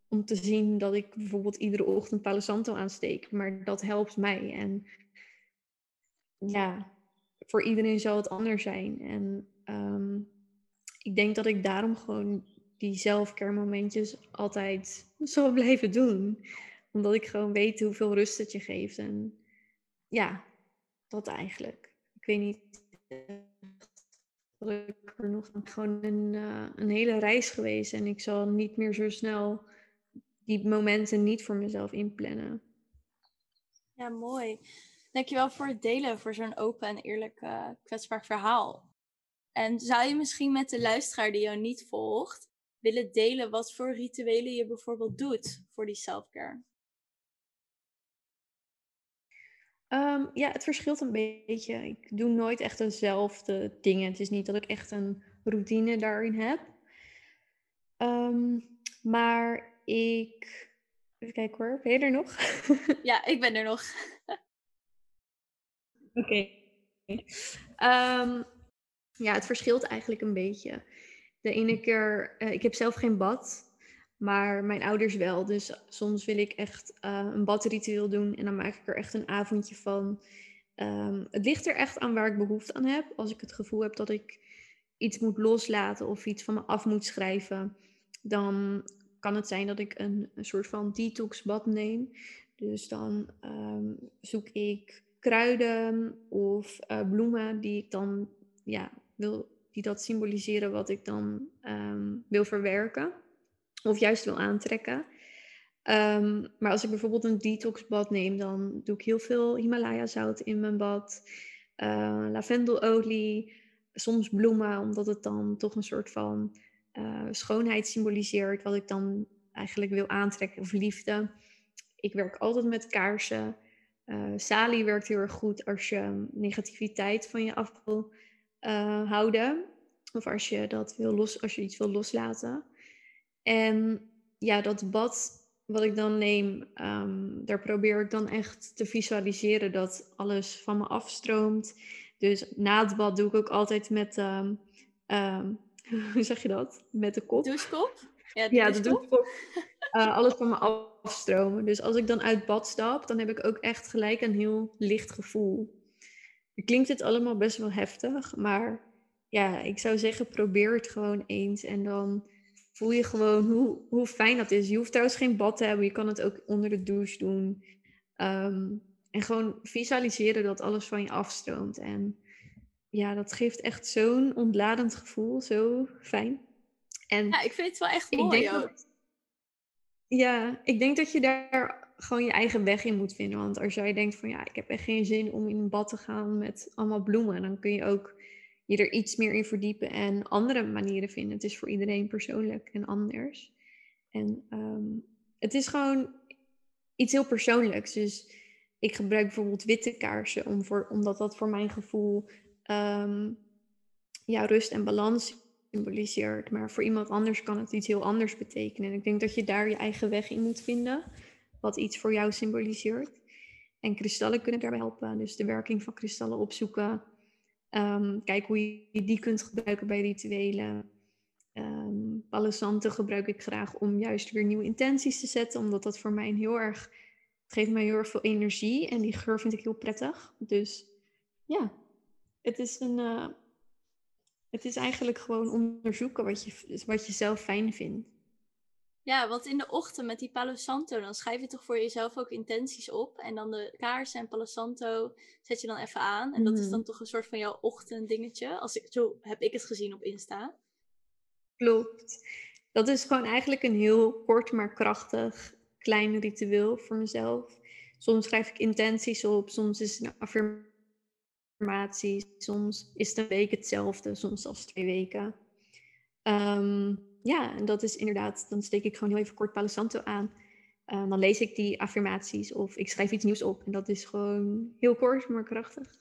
om te zien dat ik bijvoorbeeld iedere ochtend Palo Santo aansteek. Maar dat helpt mij. En ja, voor iedereen zal het anders zijn. En um, ik denk dat ik daarom gewoon die zelfcare momentjes altijd zal blijven doen. Omdat ik gewoon weet hoeveel rust het je geeft. En ja, dat eigenlijk. Ik weet niet dat ik er nog gewoon uh, een hele reis geweest en ik zal niet meer zo snel die momenten niet voor mezelf inplannen. Ja, mooi. Dankjewel voor het delen, voor zo'n open en eerlijk uh, kwetsbaar verhaal. En zou je misschien met de luisteraar die jou niet volgt, willen delen wat voor rituelen je bijvoorbeeld doet voor die selfcare? Um, ja, het verschilt een beetje. Ik doe nooit echt dezelfde dingen. Het is niet dat ik echt een routine daarin heb. Um, maar ik. Even kijken hoor. Ben je er nog? ja, ik ben er nog. Oké. Um, ja, het verschilt eigenlijk een beetje. De ene keer, uh, ik heb zelf geen bad. Maar mijn ouders wel. Dus soms wil ik echt uh, een badritueel doen. En dan maak ik er echt een avondje van. Um, het ligt er echt aan waar ik behoefte aan heb. Als ik het gevoel heb dat ik iets moet loslaten of iets van me af moet schrijven, dan kan het zijn dat ik een, soort van detoxbad neem. Dus dan um, zoek ik kruiden of uh, bloemen die ik dan ja, wil, die dat symboliseren wat ik dan um, wil verwerken of juist wil aantrekken. Um, maar als ik bijvoorbeeld een detoxbad neem, dan doe ik heel veel Himalaya zout in mijn bad, uh, lavendelolie, soms bloemen, omdat het dan toch een soort van uh, schoonheid symboliseert, wat ik dan eigenlijk wil aantrekken, of liefde. Ik werk altijd met kaarsen. Uh, Sali werkt heel erg goed als je negativiteit van je af wil houden. Of als je, dat wil los, als je iets wil loslaten. En ja, dat bad wat ik dan neem, um, daar probeer ik dan echt te visualiseren dat alles van me afstroomt. Dus na het bad doe ik ook altijd met, um, um, hoe zeg je dat? Met de kop. Douchekop? Ja, de ja de douchekop. Uh, alles van me afstromen. Dus als ik dan uit bad stap, dan heb ik ook echt gelijk een heel licht gevoel. Klinkt het allemaal best wel heftig, maar ja, ik zou zeggen, probeer het gewoon eens en dan voel je gewoon hoe, hoe fijn dat is. Je hoeft trouwens geen bad te hebben. Je kan het ook onder de douche doen. Um, en gewoon visualiseren dat alles van je afstroomt. En ja, dat geeft echt zo'n ontladend gevoel. Zo fijn. En ja, ik vind het wel echt mooi dat, ja, ik denk dat je daar gewoon je eigen weg in moet vinden. Want als jij denkt van ja, ik heb echt geen zin om in een bad te gaan met allemaal bloemen. Dan kun je ook je er iets meer in verdiepen en andere manieren vinden. Het is voor iedereen persoonlijk en anders. En um, het is gewoon iets heel persoonlijks. Dus ik gebruik bijvoorbeeld witte kaarsen, om voor, omdat dat voor mijn gevoel um, rust en balans symboliseert. Maar voor iemand anders kan het iets heel anders betekenen. En ik denk dat je daar je eigen weg in moet vinden, wat iets voor jou symboliseert. En kristallen kunnen daarbij helpen. Dus de werking van kristallen opzoeken Um, kijk hoe je die kunt gebruiken bij rituelen. Um, gebruik ik graag om juist weer nieuwe intenties te zetten, omdat dat voor mij heel erg, het geeft mij heel erg veel energie en die geur vind ik heel prettig. Dus ja, het is een, uh, het is eigenlijk gewoon onderzoeken wat je, wat je zelf fijn vindt. Ja, want in de ochtend met die Palo Santo, dan schrijf je toch voor jezelf ook intenties op. En dan de kaarsen en Palo Santo zet je dan even aan. En dat is dan mhm. toch een soort van jouw ochtenddingetje. Als ik, zo heb ik het gezien op Insta. Klopt. Dat is gewoon eigenlijk een heel kort maar krachtig klein ritueel voor mezelf. Soms schrijf ik intenties op, soms is het een affirmatie, soms is een week hetzelfde, soms zelfs twee weken. Ehm, ja, en dat is inderdaad, dan steek ik gewoon heel even kort Palo aan. Uh, dan lees ik die affirmaties of ik schrijf iets nieuws op. En dat is gewoon heel kort, maar krachtig.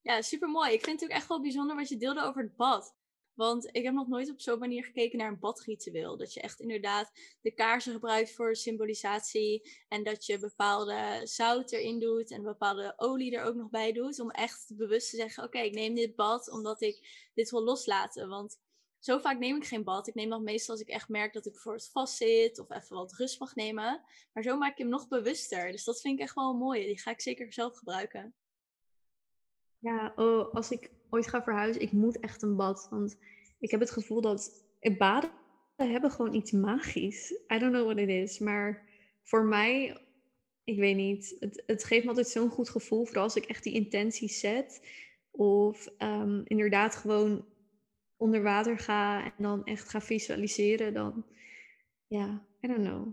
Ja, super mooi. Ik vind het ook echt wel bijzonder wat je deelde over het bad. Want ik heb nog nooit op zo'n manier gekeken naar een badritueel. Dat je echt inderdaad de kaarsen gebruikt voor symbolisatie. En dat je bepaalde zout erin doet en bepaalde olie er ook nog bij doet. Om echt bewust te zeggen, oké, ik neem dit bad omdat ik dit wil loslaten. Want zo vaak neem ik geen bad. Ik neem dat meestal als ik echt merk dat ik bijvoorbeeld vast zit of even wat rust mag nemen. Maar zo maak ik hem nog bewuster. Dus dat vind ik echt wel mooi. Die ga ik zeker zelf gebruiken. Ja, oh, als ik ooit ga verhuizen, ik moet echt een bad. Want ik heb het gevoel dat baden hebben gewoon iets magisch. I don't know what it is. Maar voor mij, ik weet niet. Het, het geeft me altijd zo'n goed gevoel. Vooral als ik echt die intenties zet. Of um, inderdaad gewoon onder water ga en dan echt ga visualiseren, dan ja, I don't know.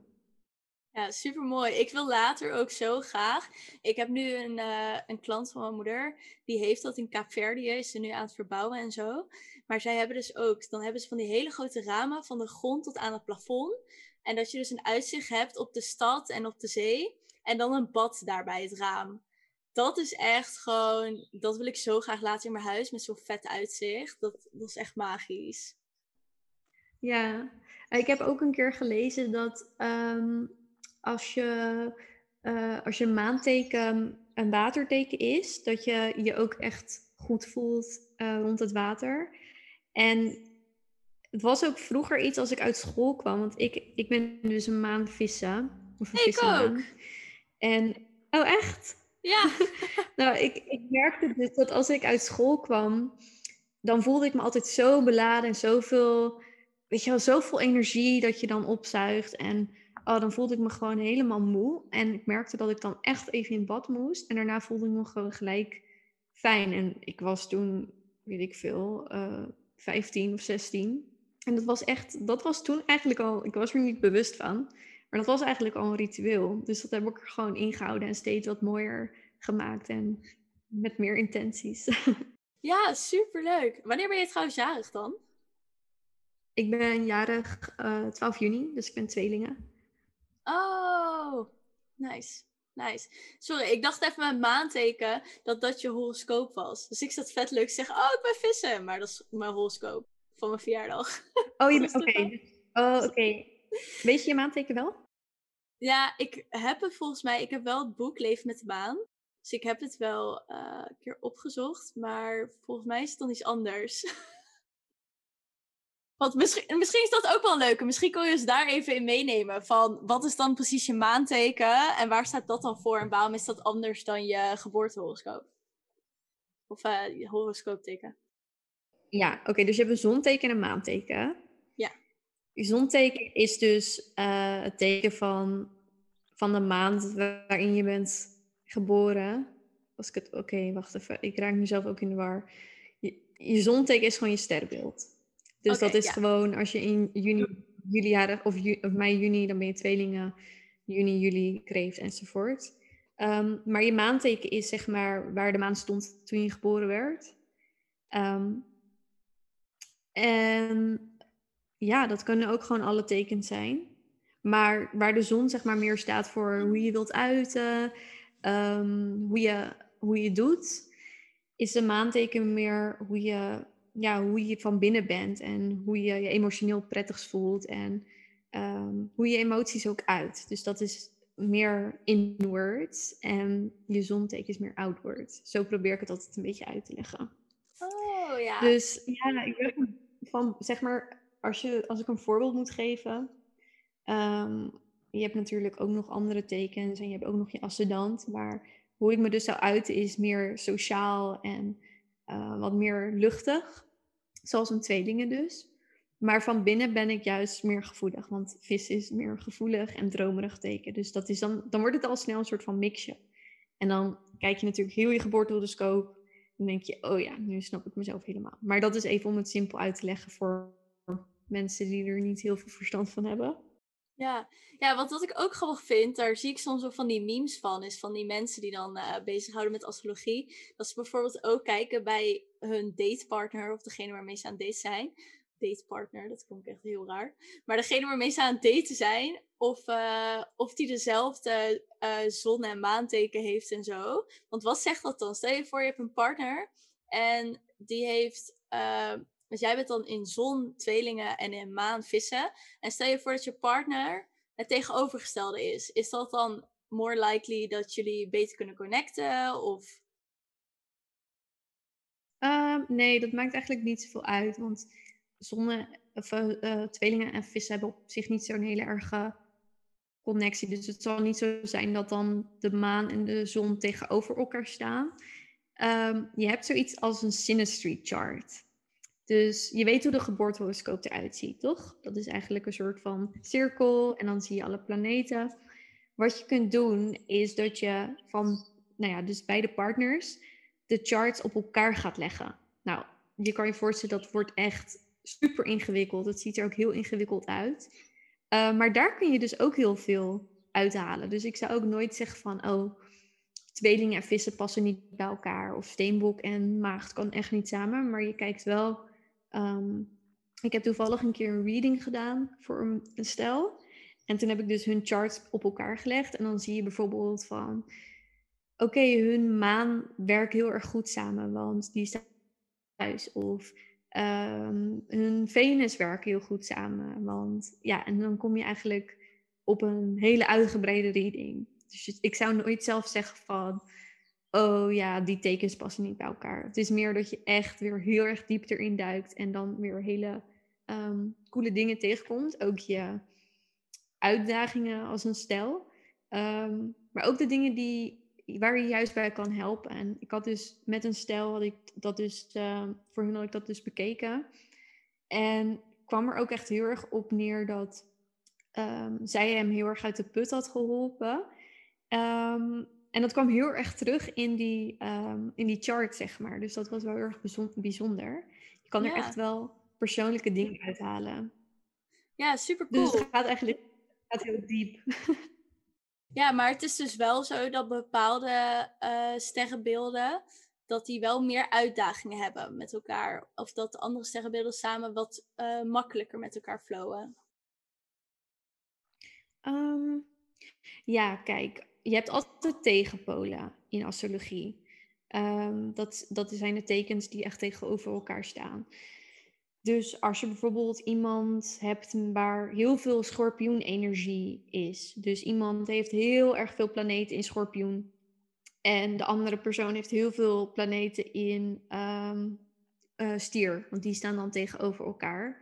Ja, super mooi. Ik wil later ook zo graag. Ik heb nu een, uh, een klant van mijn moeder. Die heeft dat in Kaapverdië. Is ze nu aan het verbouwen en zo. Maar zij hebben dus ook. Dan hebben ze van die hele grote ramen. Van de grond tot aan het plafond. En dat je dus een uitzicht hebt op de stad en op de zee. En dan een bad daar bij het raam dat is echt gewoon, dat wil ik zo graag laten in mijn huis met zo'n vet uitzicht. Dat, dat is echt magisch. Ja, ik heb ook een keer gelezen dat ehm, als, je, uh, als je maanteken een waterteken is, dat je je ook echt goed voelt uh, rond het water. En het was ook vroeger iets als ik uit school kwam, want ik, ik ben dus een maan vissen. Of een ik ook. En, oh echt? Ja. nou, ik, ik merkte dus dat als ik uit school kwam, dan voelde ik me altijd zo beladen en zoveel, weet je wel, zoveel energie dat je dan opzuigt. En oh, dan voelde ik me gewoon helemaal moe. En ik merkte dat ik dan echt even in bad moest. En daarna voelde ik me gewoon gelijk fijn. En ik was toen, weet ik veel, uh, eh, 15 of 16. En dat was echt, dat was toen eigenlijk al, ik was er niet bewust van. Maar dat was eigenlijk al een ritueel. Dus dat heb ik er gewoon ingehouden en steeds wat mooier gemaakt en met meer intenties. Ja, superleuk. Wanneer ben je trouwens jarig dan? Ik ben jarig uh, eh, 12 juni, dus ik ben tweelingen. Oh, nice. Nice. Sorry, ik dacht even met maanteken dat dat je horoscoop was. Dus ik zat vet leuk te zeggen, oh, ik ben vissen. Maar dat is mijn horoscoop van mijn verjaardag. Oh, oké. Oh, oké. Weet je je maanteken wel? Ja, ik heb het volgens mij, ik heb wel het boek Leven met de Baan. Dus ik heb het wel uh, een keer opgezocht, maar volgens mij is het dan iets anders. Want misschien, misschien is dat ook wel leuk. Misschien kun je eens daar even in meenemen. Van wat is dan precies je maanteken en waar staat dat dan voor en waarom is dat anders dan je geboortehoroscoop? Of uh, je horoscoopteken. Ja, oké, dus je hebt een zonteken en een maanteken. Je zonteken is dus uh, het teken van, van de maand waarin je bent geboren. Als ik het, oké, wacht even, ik raak mezelf ook in de war. Je, je zonteken is gewoon je sterrenbeeld. Dus dat is gewoon als je in juni, juli jarig, of, of mei, juni, dan ben je tweelingen, juni, juli, kreeft enzovoort. Um, maar je maanteken is zeg maar waar de maan stond toen je geboren werd. Um, en ja, dat kunnen ook gewoon alle tekens zijn. Maar waar de zon zeg maar meer staat voor hoe je wilt uiten, ehm, hoe, je, hoe je doet, is de maanteken meer hoe je, ja, hoe je van binnen bent en hoe je je emotioneel prettigst voelt en ehm, hoe je emoties ook uit. Dus dat is meer inward en je zonteken is meer outward. Zo probeer ik het altijd een beetje uit te leggen. Oh ja. Dus ja, ik van zeg maar als, je, als ik een voorbeeld moet geven. Um, je hebt natuurlijk ook nog andere tekens en je hebt ook nog je ascendant. Maar hoe ik me dus zou uiten is meer sociaal en uh, wat meer luchtig. Zoals een tweelingen dus. Maar van binnen ben ik juist meer gevoelig. Want vis is meer gevoelig en dromerig teken. Dus dat is dan, dan wordt het al snel een soort van mixje. En dan kijk je natuurlijk heel je geboortehoroscoop. Dan denk je, oh ja, nu snap ik mezelf helemaal. Maar dat is even om het simpel uit te leggen voor mensen die er niet heel veel verstand van hebben. Ja, ja want wat ik ook grappig vind, daar zie ik soms ook van die memes van, is van die mensen die dan uh, bezighouden met astrologie. Dat ze bijvoorbeeld ook kijken bij hun datepartner of degene waarmee ze aan date zijn. Datepartner, dat klonk echt heel raar. Maar degene waarmee ze aan het daten zijn, of, uh, of die dezelfde uh, zon- en maanteken heeft en zo. Want wat zegt dat dan? Stel je voor, je hebt een partner en die heeft dus jij bent dan in zon, tweelingen en in maan vissen. En stel je voor dat je partner het tegenovergestelde is. Is dat dan more likely dat jullie beter kunnen connecten? Of... Uh, nee, dat maakt eigenlijk niet zoveel uit. Want zonne, of, uh, tweelingen en vissen hebben op zich niet zo'n hele erge connectie. Dus het zal niet zo zijn dat dan de maan en de zon tegenover elkaar staan. Um, je hebt zoiets als een synastry chart. Dus je weet hoe de geboortehoroscoop eruit ziet, toch? Dat is eigenlijk een soort van cirkel en dan zie je alle planeten. Wat je kunt doen is dat je van, nou ja, dus beide partners de charts op elkaar gaat leggen. Nou, je kan je voorstellen dat wordt echt super ingewikkeld. Het ziet er ook heel ingewikkeld uit. Uh, maar daar kun je dus ook heel veel uithalen. Dus ik zou ook nooit zeggen van, oh, tweelingen en vissen passen niet bij elkaar. Of steenbok en maagd kan echt niet samen. Maar je kijkt wel Ehm, ik heb toevallig een keer een reading gedaan voor een, een stel. En toen heb ik dus hun charts op elkaar gelegd. En dan zie je bijvoorbeeld van... Oké, hun maan werkt heel erg goed samen, want die staat thuis. Of um, hun Venus werkt heel goed samen. Want ja, en dan kom je eigenlijk op een hele uitgebreide reading. Dus ik zou nooit zelf zeggen van oh ja, die tekens passen niet bij elkaar. Het is meer dat je echt weer heel erg diep erin duikt en dan weer hele um, coole dingen tegenkomt. Ook je uitdagingen als een stijl. Ehm, maar ook de dingen die, waar je juist bij kan helpen. En ik had dus met een stijl, had ik dat dus, uh, voor hun had ik dat dus bekeken. En kwam er ook echt heel erg op neer dat zij hem heel erg uit de put had geholpen. En dat kwam heel erg terug in die, um, in die chart, zeg maar. Dus dat was wel heel erg bijzonder. Je kan er echt wel persoonlijke dingen uithalen. Ja, super cool. Dus het gaat eigenlijk gaat heel diep. Ja, maar het is dus wel zo dat bepaalde uh, sterrenbeelden, dat die wel meer uitdagingen hebben met elkaar. Of dat de andere sterrenbeelden samen wat uh, makkelijker met elkaar flowen. Um, ja, kijk, je hebt altijd tegenpolen in astrologie. Um, dat, dat zijn de tekens die echt tegenover elkaar staan. Dus als je bijvoorbeeld iemand hebt waar heel veel schorpioenenergie is. Dus iemand heeft heel erg veel planeten in schorpioen. En de andere persoon heeft heel veel planeten in um, uh, stier. Want die staan dan tegenover elkaar.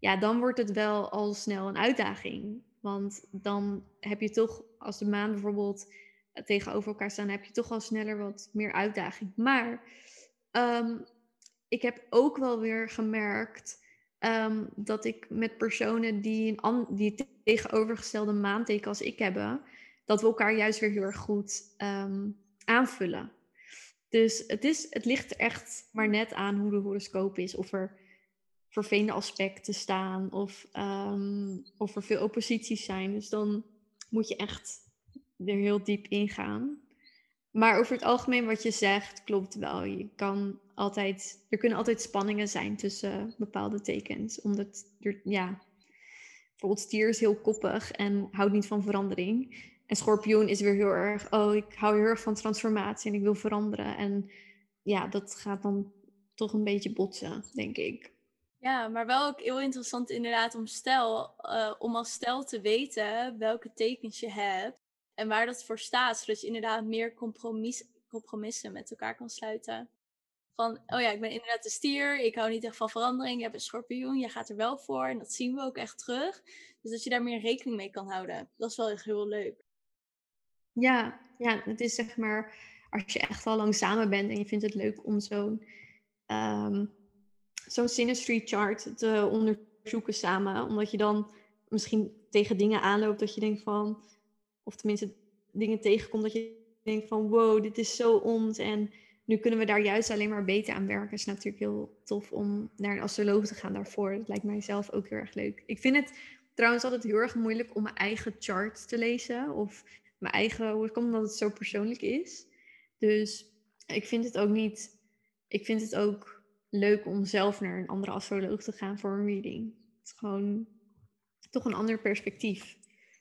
Ja, dan wordt het wel al snel een uitdaging. Want dan heb je toch, als de maan bijvoorbeeld eh, tegenover elkaar staan, heb je toch al sneller wat meer uitdaging. Maar ehm, ik heb ook wel weer gemerkt um, dat ik met personen die een die tegenovergestelde maanteken als ik hebben, dat we elkaar juist weer heel erg goed um, aanvullen. Dus het, is, het ligt er echt maar net aan hoe de horoscoop is. Of er vervelende aspecten staan of, um, of er veel opposities zijn. Dus dan moet je echt er heel diep in gaan. Maar over het algemeen wat je zegt klopt wel. Je kan altijd, er kunnen altijd spanningen zijn tussen bepaalde tekens. Omdat ja, bijvoorbeeld stier is heel koppig en houdt niet van verandering. En schorpioen is weer heel erg, oh, ik hou heel erg van transformatie en ik wil veranderen. En ja, dat gaat dan toch een beetje botsen, denk ik. Ja, maar wel ook heel interessant inderdaad om, stel, uh, om als stel te weten welke tekens je hebt en waar dat voor staat, zodat je inderdaad meer compromis, compromissen met elkaar kan sluiten. Van, oh ja, ik ben inderdaad de stier, ik hou niet echt van verandering, je hebt een schorpioen, je gaat er wel voor en dat zien we ook echt terug. Dus dat je daar meer rekening mee kan houden. Dat is wel echt heel leuk. Ja, ja, het is zeg maar, als je echt al lang samen bent en je vindt het leuk om zo'n um, zo'n synastry chart te onderzoeken samen. Omdat je dan misschien tegen dingen aanloopt dat je denkt van, of tenminste dingen tegenkomt dat je denkt van wow, dit is zo ons en nu kunnen we daar juist alleen maar beter aan werken. Het is natuurlijk heel tof om naar een astroloog te gaan daarvoor. Dat lijkt mij zelf ook heel erg leuk. Ik vind het trouwens altijd heel erg moeilijk om mijn eigen chart te lezen. Of mijn eigen, hoe komt omdat het zo persoonlijk is. Dus ik vind het ook niet, ik vind het ook leuk om zelf naar een andere astroloog te gaan voor een reading. Het is gewoon toch een ander perspectief.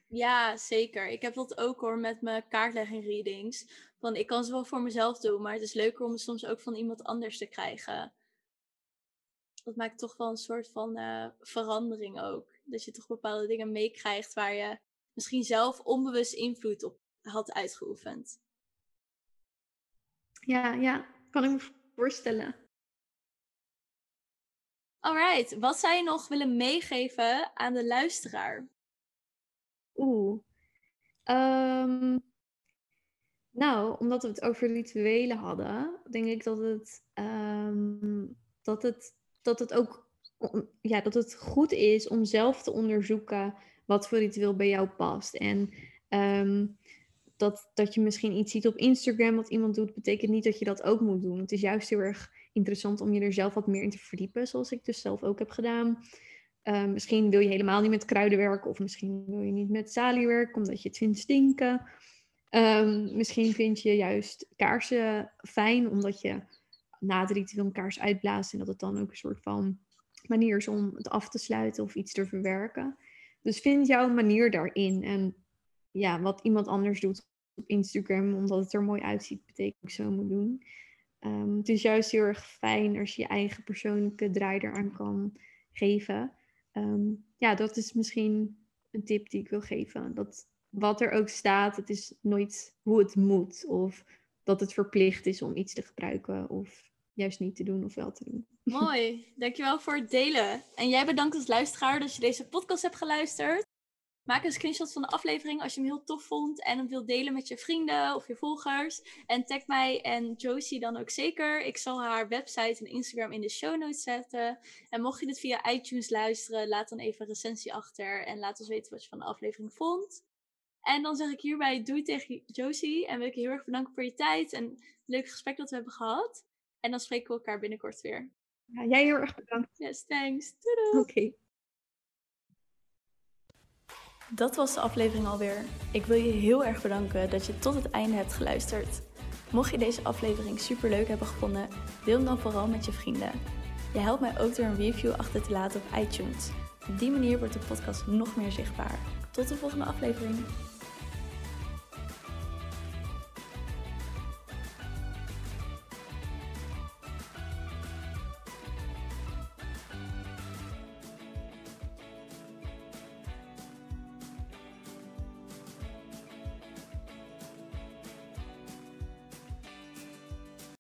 Ja, zeker. Ik heb dat ook hoor met mijn kaartlegging readings. Van ik kan ze wel voor mezelf doen, maar het is leuker om het soms ook van iemand anders te krijgen. Dat maakt toch wel een soort van uh, verandering ook. Dat je toch bepaalde dingen meekrijgt waar je misschien zelf onbewust invloed op had uitgeoefend. Ja, ja, kan ik me voorstellen. Alright, wat zou je nog willen meegeven aan de luisteraar? Oeh. Ehm, nou, omdat we het over rituelen hadden, denk ik dat het, ehm, dat het, dat het ook ja, dat het goed is om zelf te onderzoeken wat voor ritueel bij jou past. En ehm, dat, dat je misschien iets ziet op Instagram wat iemand doet, betekent niet dat je dat ook moet doen. Het is juist heel erg interessant om je er zelf wat meer in te verdiepen, zoals ik dus zelf ook heb gedaan. Ehm, misschien wil je helemaal niet met kruiden werken, of misschien wil je niet met salie werken omdat je het vindt stinken. Ehm, misschien vind je juist kaarsen fijn, omdat je na het ritueel een kaars uitblaast en dat het dan ook een soort van manier is om het af te sluiten of iets te verwerken. Dus vind jouw manier daarin. En ja, wat iemand anders doet op Instagram, omdat het er mooi uitziet, betekent ik zo moet doen. Het is juist heel erg fijn als je je eigen persoonlijke draai eraan kan geven. Ehm, ja, dat is misschien een tip die ik wil geven. Dat wat er ook staat, het is nooit hoe het moet. Of dat het verplicht is om iets te gebruiken. Of juist niet te doen of wel te doen. Mooi, dankjewel voor het delen. En jij bedankt als luisteraar dat je deze podcast hebt geluisterd. Maak een screenshot van de aflevering als je hem heel tof vond en hem wilt delen met je vrienden of je volgers. En tag mij en Josie dan ook zeker. Ik zal haar website en Instagram in de show notes zetten. En mocht je dit via iTunes luisteren, laat dan even een recensie achter en laat ons weten wat je van de aflevering vond. En dan zeg ik hierbij doei tegen Josie en wil ik je heel erg bedanken voor je tijd en het leuke gesprek dat we hebben gehad. En dan spreken we elkaar binnenkort weer. Ja, jij heel erg bedankt. Yes, thanks. Oké. Okay. Dat was de aflevering alweer. Ik wil je heel erg bedanken dat je tot het einde hebt geluisterd. Mocht je deze aflevering super leuk hebben gevonden, deel hem dan vooral met je vrienden. Je helpt mij ook door een review achter te laten op iTunes. Op die manier wordt de podcast nog meer zichtbaar. Tot de volgende aflevering.